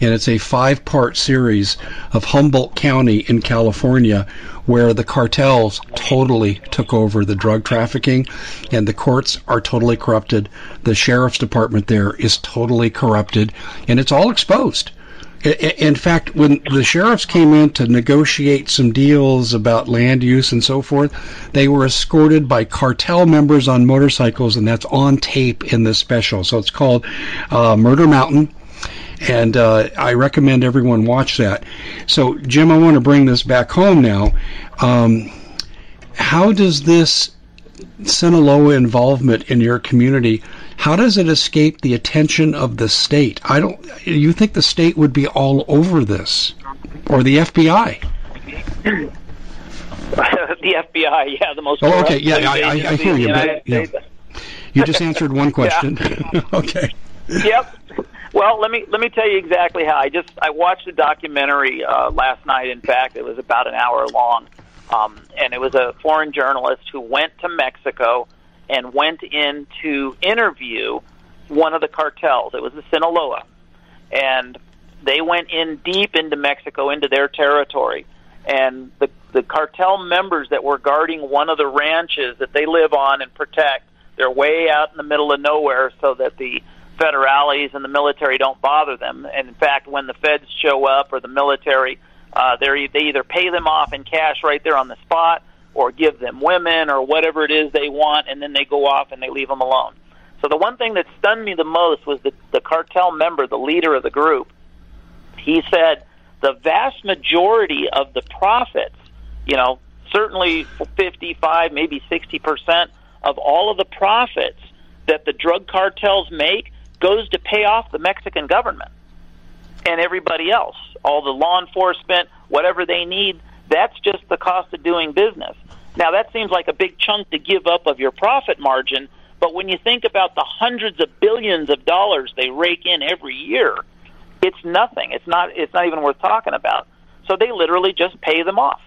and it's a five part series of Humboldt County in California where the cartels totally took over the drug trafficking and the courts are totally corrupted. The sheriff's department there is totally corrupted and it's all exposed. In fact, when the sheriffs came in to negotiate some deals about land use and so forth, they were escorted by cartel members on motorcycles, and that's on tape in this special. So it's called uh, Murder Mountain and uh, I recommend everyone watch that. So, Jim, I want to bring this back home now. Um, how does this Sinaloa involvement in your community? How does it escape the attention of the state? I don't. You think the state would be all over this, or the FBI? the FBI, yeah, the most. Oh, okay, yeah, I, I, I hear you. But, yeah. You just answered one question. okay. Yep. Well, let me let me tell you exactly how. I just I watched a documentary uh, last night. In fact, it was about an hour long, um, and it was a foreign journalist who went to Mexico and went in to interview one of the cartels. It was the Sinaloa, and they went in deep into Mexico, into their territory, and the the cartel members that were guarding one of the ranches that they live on and protect. They're way out in the middle of nowhere, so that the federales and the military don't bother them. And in fact, when the feds show up or the military, uh, they they either pay them off in cash right there on the spot, or give them women or whatever it is they want, and then they go off and they leave them alone. So the one thing that stunned me the most was the, the cartel member, the leader of the group. He said the vast majority of the profits, you know, certainly 55, maybe 60 percent of all of the profits that the drug cartels make goes to pay off the Mexican government and everybody else. All the law enforcement, whatever they need, that's just the cost of doing business. Now, that seems like a big chunk to give up of your profit margin, but when you think about the hundreds of billions of dollars they rake in every year, it's nothing. It's not it's not even worth talking about. So they literally just pay them off.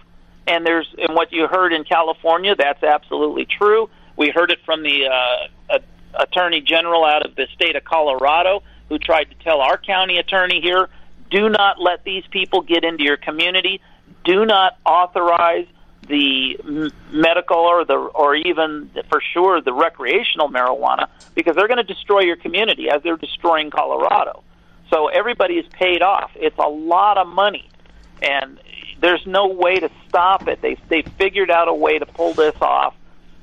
And there's and what you heard in California, that's absolutely true. We heard it from the uh, attorney general out of the state of Colorado who tried to tell our county attorney here do not let these people get into your community. Do not authorize the medical or the or even for sure the recreational marijuana because they're going to destroy your community as they're destroying Colorado. So everybody is paid off. It's a lot of money, and there's no way to stop it. They they figured out a way to pull this off,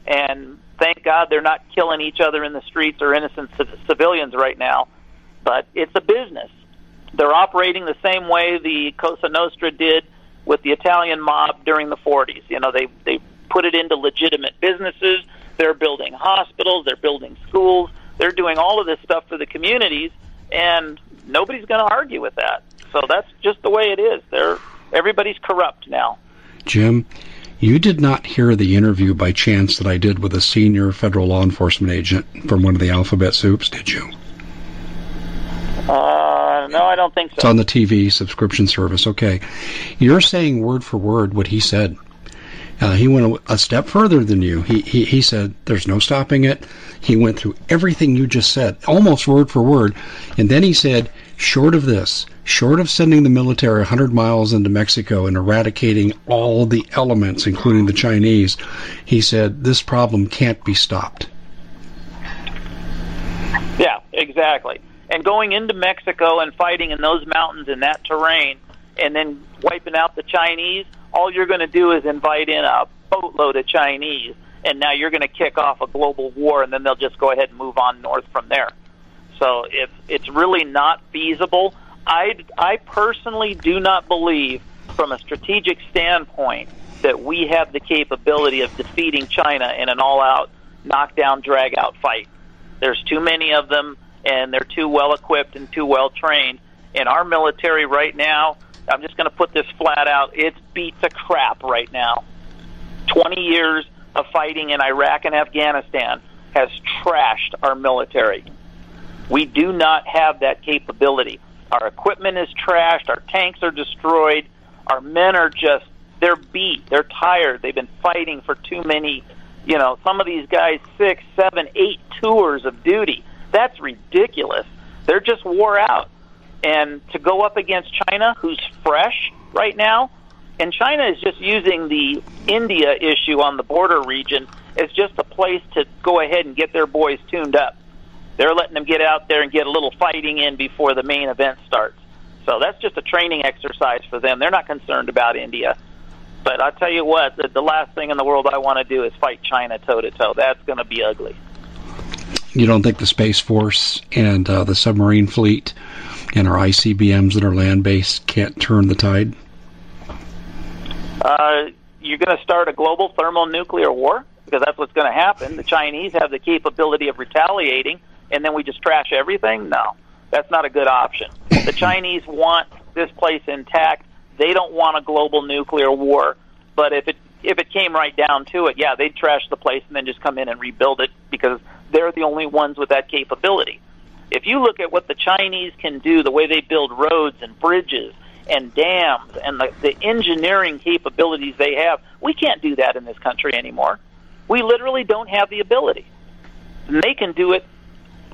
and thank God they're not killing each other in the streets or innocent civilians right now. But it's a business. They're operating the same way the Cosa Nostra did with the Italian mob during the 40s. You know, they they put it into legitimate businesses. They're building hospitals. They're building schools. They're doing all of this stuff for the communities, and nobody's going to argue with that. So that's just the way it is. They're everybody's corrupt now. Jim, you did not hear the interview by chance that I did with a senior federal law enforcement agent from one of the alphabet soups, did you? Uh, no, I don't think so. It's on the TV subscription service. Okay. You're saying word for word what he said. Uh, he went a, a step further than you. He, he he said there's no stopping it. He went through everything you just said, almost word for word, and then he said, short of this, short of sending the military 100 miles into Mexico and eradicating all the elements, including the Chinese, he said this problem can't be stopped. Yeah, exactly. And going into Mexico and fighting in those mountains in that terrain, and then wiping out the Chinese, all you're going to do is invite in a boatload of Chinese, and now you're going to kick off a global war, and then they'll just go ahead and move on north from there. So it's it's really not feasible. I I personally do not believe, from a strategic standpoint, that we have the capability of defeating China in an all-out knockdown, drag-out fight. There's too many of them, and they're too well equipped and too well trained. And our military right now, I'm just going to put this flat out, it beats a crap right now. 20 years of fighting in Iraq and Afghanistan has trashed our military. We do not have that capability. Our equipment is trashed, our tanks are destroyed, our men are just they're beat, they're tired, they've been fighting for too many you know, some of these guys six, seven, eight tours of duty. That's ridiculous. They're just wore out. And to go up against China, who's fresh right now, and China is just using the India issue on the border region as just a place to go ahead and get their boys tuned up. They're letting them get out there and get a little fighting in before the main event starts. So that's just a training exercise for them. They're not concerned about India. But I'll tell you what, the, the last thing in the world I want to do is fight China toe to toe. That's going to be ugly. You don't think the Space Force and uh, the submarine fleet and our ICBMs that are land based can't turn the tide? Uh, you're going to start a global thermonuclear war because that's what's going to happen. The Chinese have the capability of retaliating, and then we just trash everything? No, that's not a good option. The Chinese want this place intact they don't want a global nuclear war, but if it if it came right down to it, yeah, they'd trash the place and then just come in and rebuild it because they're the only ones with that capability. If you look at what the Chinese can do, the way they build roads and bridges and dams and the, the engineering capabilities they have, we can't do that in this country anymore. We literally don't have the ability. They can do it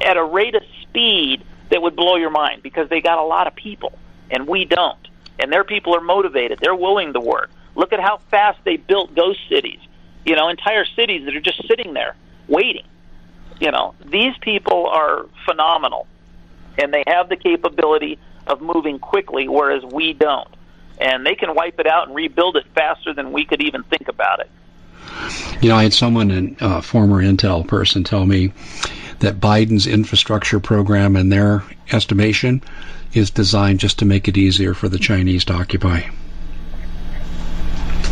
at a rate of speed that would blow your mind because they got a lot of people and we don't and their people are motivated. They're willing to work. Look at how fast they built ghost cities. You know, entire cities that are just sitting there waiting. You know, these people are phenomenal, and they have the capability of moving quickly, whereas we don't. And they can wipe it out and rebuild it faster than we could even think about it. You know, I had someone, a uh, former Intel person, tell me that Biden's infrastructure program, in their estimation, is designed just to make it easier for the Chinese to occupy.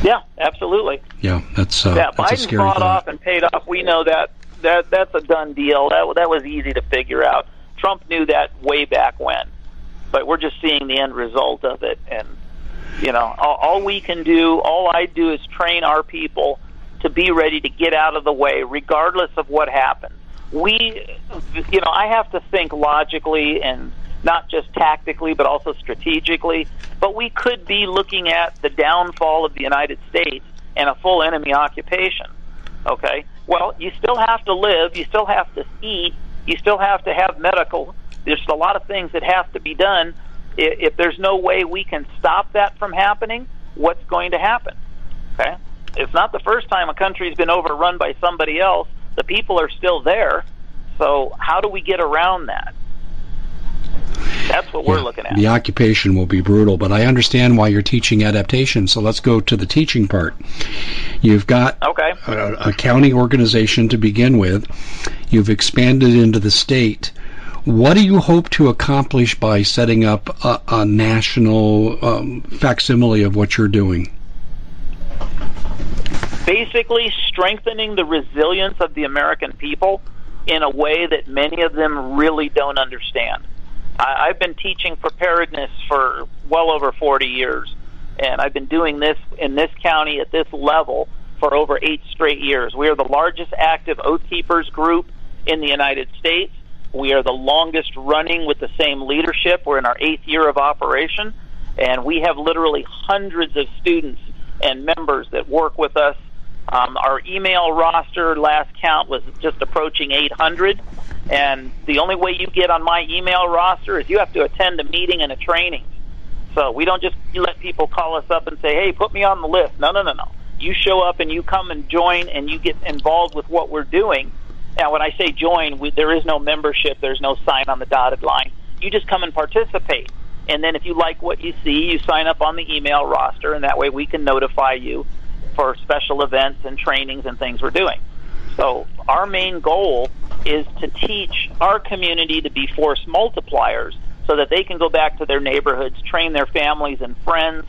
Yeah, absolutely. Yeah, that's uh, yeah. That's Biden bought off and paid off. We know that that that's a done deal. That that was easy to figure out. Trump knew that way back when, but we're just seeing the end result of it. And you know, all, all we can do, all I do, is train our people to be ready to get out of the way, regardless of what happens. We, you know, I have to think logically and not just tactically but also strategically. But we could be looking at the downfall of the United States and a full enemy occupation. Okay? Well, you still have to live, you still have to eat, you still have to have medical. There's a lot of things that have to be done. If there's no way we can stop that from happening, what's going to happen? Okay? It's not the first time a country's been overrun by somebody else. The people are still there. So, how do we get around that? That's what we're looking at. The occupation will be brutal, but I understand why you're teaching adaptation. So let's go to the teaching part. You've got okay. a, a county organization to begin with. You've expanded into the state. What do you hope to accomplish by setting up a, a national um, facsimile of what you're doing? Basically, strengthening the resilience of the American people in a way that many of them really don't understand I, I've been teaching preparedness for well over 40 years, and I've been doing this in this county at this level for over eight straight years. We are the largest active Oath Keepers group in the United States. We are the longest running with the same leadership. We're in our eighth year of operation, and we have literally hundreds of students and members that work with us. Um, our email roster last count was just approaching 800, and the only way you get on my email roster is you have to attend a meeting and a training. So we don't just let people call us up and say, "Hey, put me on the list." No, no, no, no. You show up and you come and join, and you get involved with what we're doing. Now, when I say join, we, there is no membership. There's no sign on the dotted line. You just come and participate. And then if you like what you see, you sign up on the email roster, and that way we can notify you for special events and trainings and things we're doing. So our main goal is to teach our community to be force multipliers so that they can go back to their neighborhoods, train their families and friends,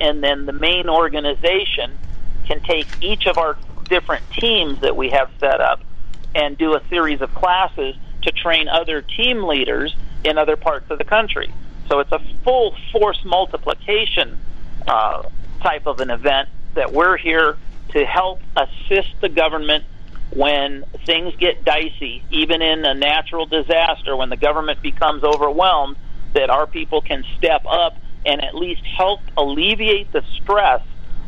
and then the main organization can take each of our different teams that we have set up and do a series of classes to train other team leaders in other parts of the country. So it's a full force multiplication uh, type of an event that we're here to help assist the government when things get dicey, even in a natural disaster, when the government becomes overwhelmed, that our people can step up and at least help alleviate the stress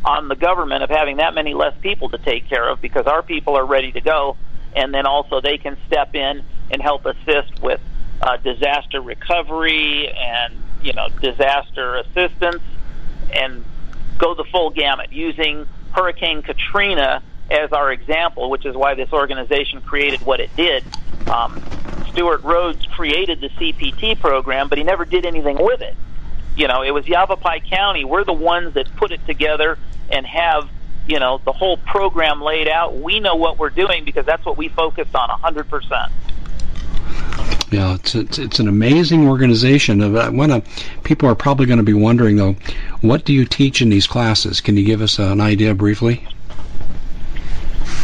on the government of having that many less people to take care of because our people are ready to go. And then also they can step in and help assist with uh, disaster recovery and, you know, disaster assistance and go the full gamut using Hurricane Katrina as our example, which is why this organization created what it did. Um, Stewart Rhodes created the CPT program, but he never did anything with it. You know, it was Yavapai County. We're the ones that put it together and have, you know, the whole program laid out. We know what we're doing because that's what we focused on 100%. Yeah, it's, it's, it's an amazing organization. I want to, people are probably going to be wondering though, what do you teach in these classes? Can you give us an idea briefly?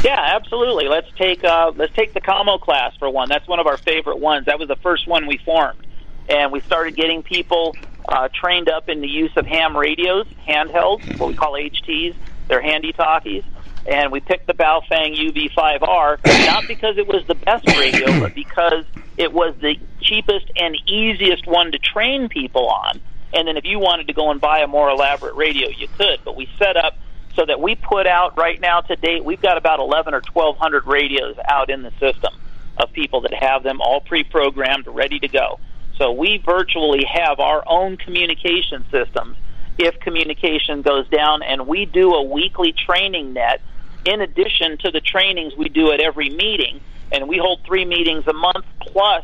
Yeah, absolutely. Let's take uh, let's take the Commo class for one. That's one of our favorite ones. That was the first one we formed, and we started getting people uh, trained up in the use of ham radios, handhelds, what we call HTs. They're handy talkies, and we picked the Baofeng UV5R not because it was the best radio, but because it was the cheapest and easiest one to train people on. And then if you wanted to go and buy a more elaborate radio, you could. But we set up so that we put out right now to date, we've got about 11 or 1200 radios out in the system of people that have them all pre-programmed, ready to go. So we virtually have our own communication systems if communication goes down, and we do a weekly training net in addition to the trainings we do at every meeting. And we hold three meetings a month, plus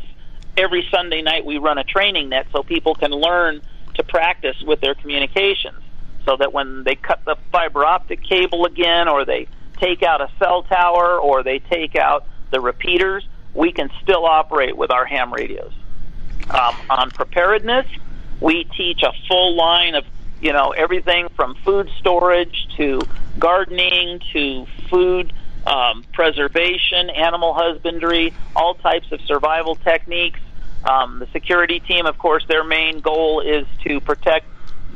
every Sunday night we run a training net so people can learn to practice with their communications so that when they cut the fiber optic cable again, or they take out a cell tower, or they take out the repeaters, we can still operate with our ham radios. Um, on preparedness, we teach a full line of you know everything from food storage to gardening to food um, preservation, animal husbandry, all types of survival techniques. Um, the security team, of course, their main goal is to protect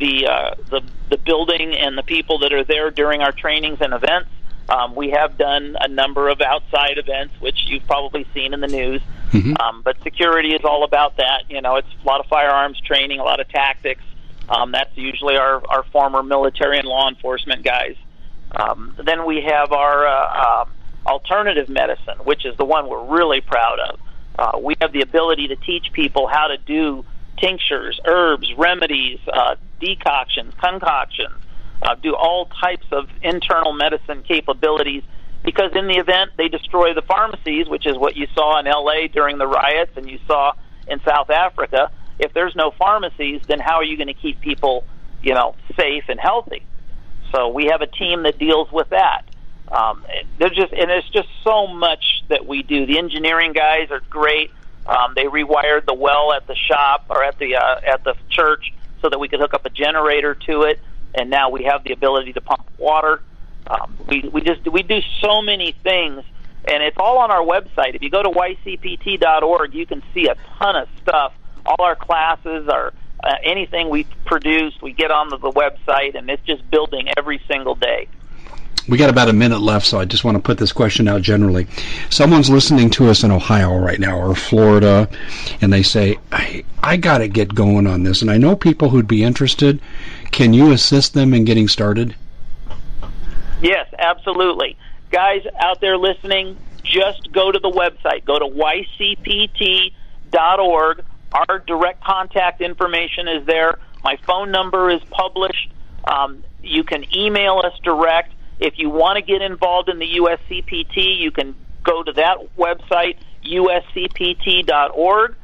the uh, the the building and the people that are there during our trainings and events. Um, we have done a number of outside events, which you've probably seen in the news. Mm-hmm. Um, but security is all about that. You know, it's a lot of firearms training, a lot of tactics. Um, that's usually our, our former military and law enforcement guys. Um, then we have our uh, uh, alternative medicine, which is the one we're really proud of. Uh, we have the ability to teach people how to do tinctures, herbs, remedies, uh, decoctions, concoctions, uh, do all types of internal medicine capabilities because in the event they destroy the pharmacies, which is what you saw in LA during the riots and you saw in South Africa, if there's no pharmacies, then how are you going to keep people, you know, safe and healthy? So we have a team that deals with that. Um, there's just and there's just so much that we do. The engineering guys are great. Um, they rewired the well at the shop or at the uh, at the church so that we could hook up a generator to it, and now we have the ability to pump water. Um, we we just we do so many things, and it's all on our website. If you go to ycpt.org, you can see a ton of stuff all our classes, our uh, anything we produce, we get onto the website, and it's just building every single day. We got about a minute left, so I just want to put this question out generally. Someone's listening to us in Ohio right now or Florida, and they say, I, I got to get going on this. And I know people who'd be interested. Can you assist them in getting started? Yes, absolutely. Guys out there listening, just go to the website. Go to ycpt.org. Our direct contact information is there. My phone number is published. Um, you can email us direct. If you want to get involved in the USCPT, you can go to that website, uscpt.org,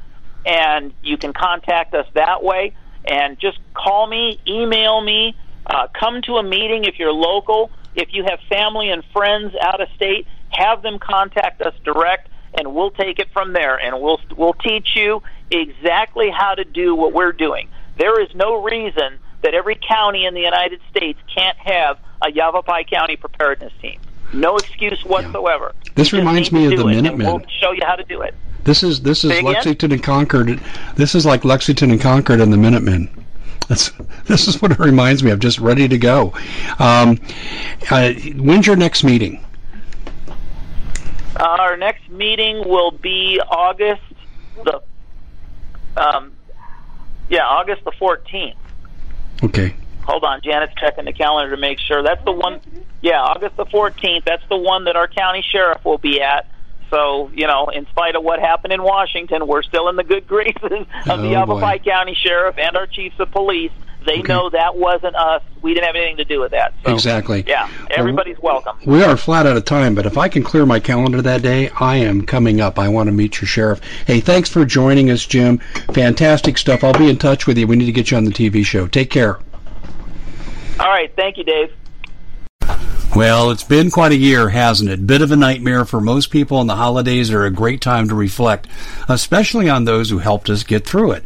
and you can contact us that way. And just call me, email me, uh, come to a meeting if you're local. If you have family and friends out of state, have them contact us direct, and we'll take it from there. And we'll we'll teach you exactly how to do what we're doing. There is no reason that every county in the United States can't have a Yavapai County preparedness team. No excuse whatsoever. Yeah. This reminds me of the Minutemen. We'll show you how to do it. This is this is Lexington and Concord. This is like Lexington and Concord and the Minutemen. That's this is what it reminds me of. Just ready to go. Um, uh, when's your next meeting? Uh, our next meeting will be August the um, yeah August the fourteenth. Okay. Hold on, Janet's checking the calendar to make sure. That's the one. Yeah, August the 14th. That's the one that our county sheriff will be at. So, you know, in spite of what happened in Washington, we're still in the good graces of oh, the Yavapai County Sheriff and our chiefs of police. They okay. know that wasn't us. We didn't have anything to do with that. So, exactly. Yeah, everybody's well, welcome. We are flat out of time, but if I can clear my calendar that day, I am coming up. I want to meet your sheriff. Hey, thanks for joining us, Jim. Fantastic stuff. I'll be in touch with you. We need to get you on the TV show. Take care. All right. Thank you, Dave. Well, it's been quite a year, hasn't it? Bit of a nightmare for most people, and the holidays are a great time to reflect, especially on those who helped us get through it.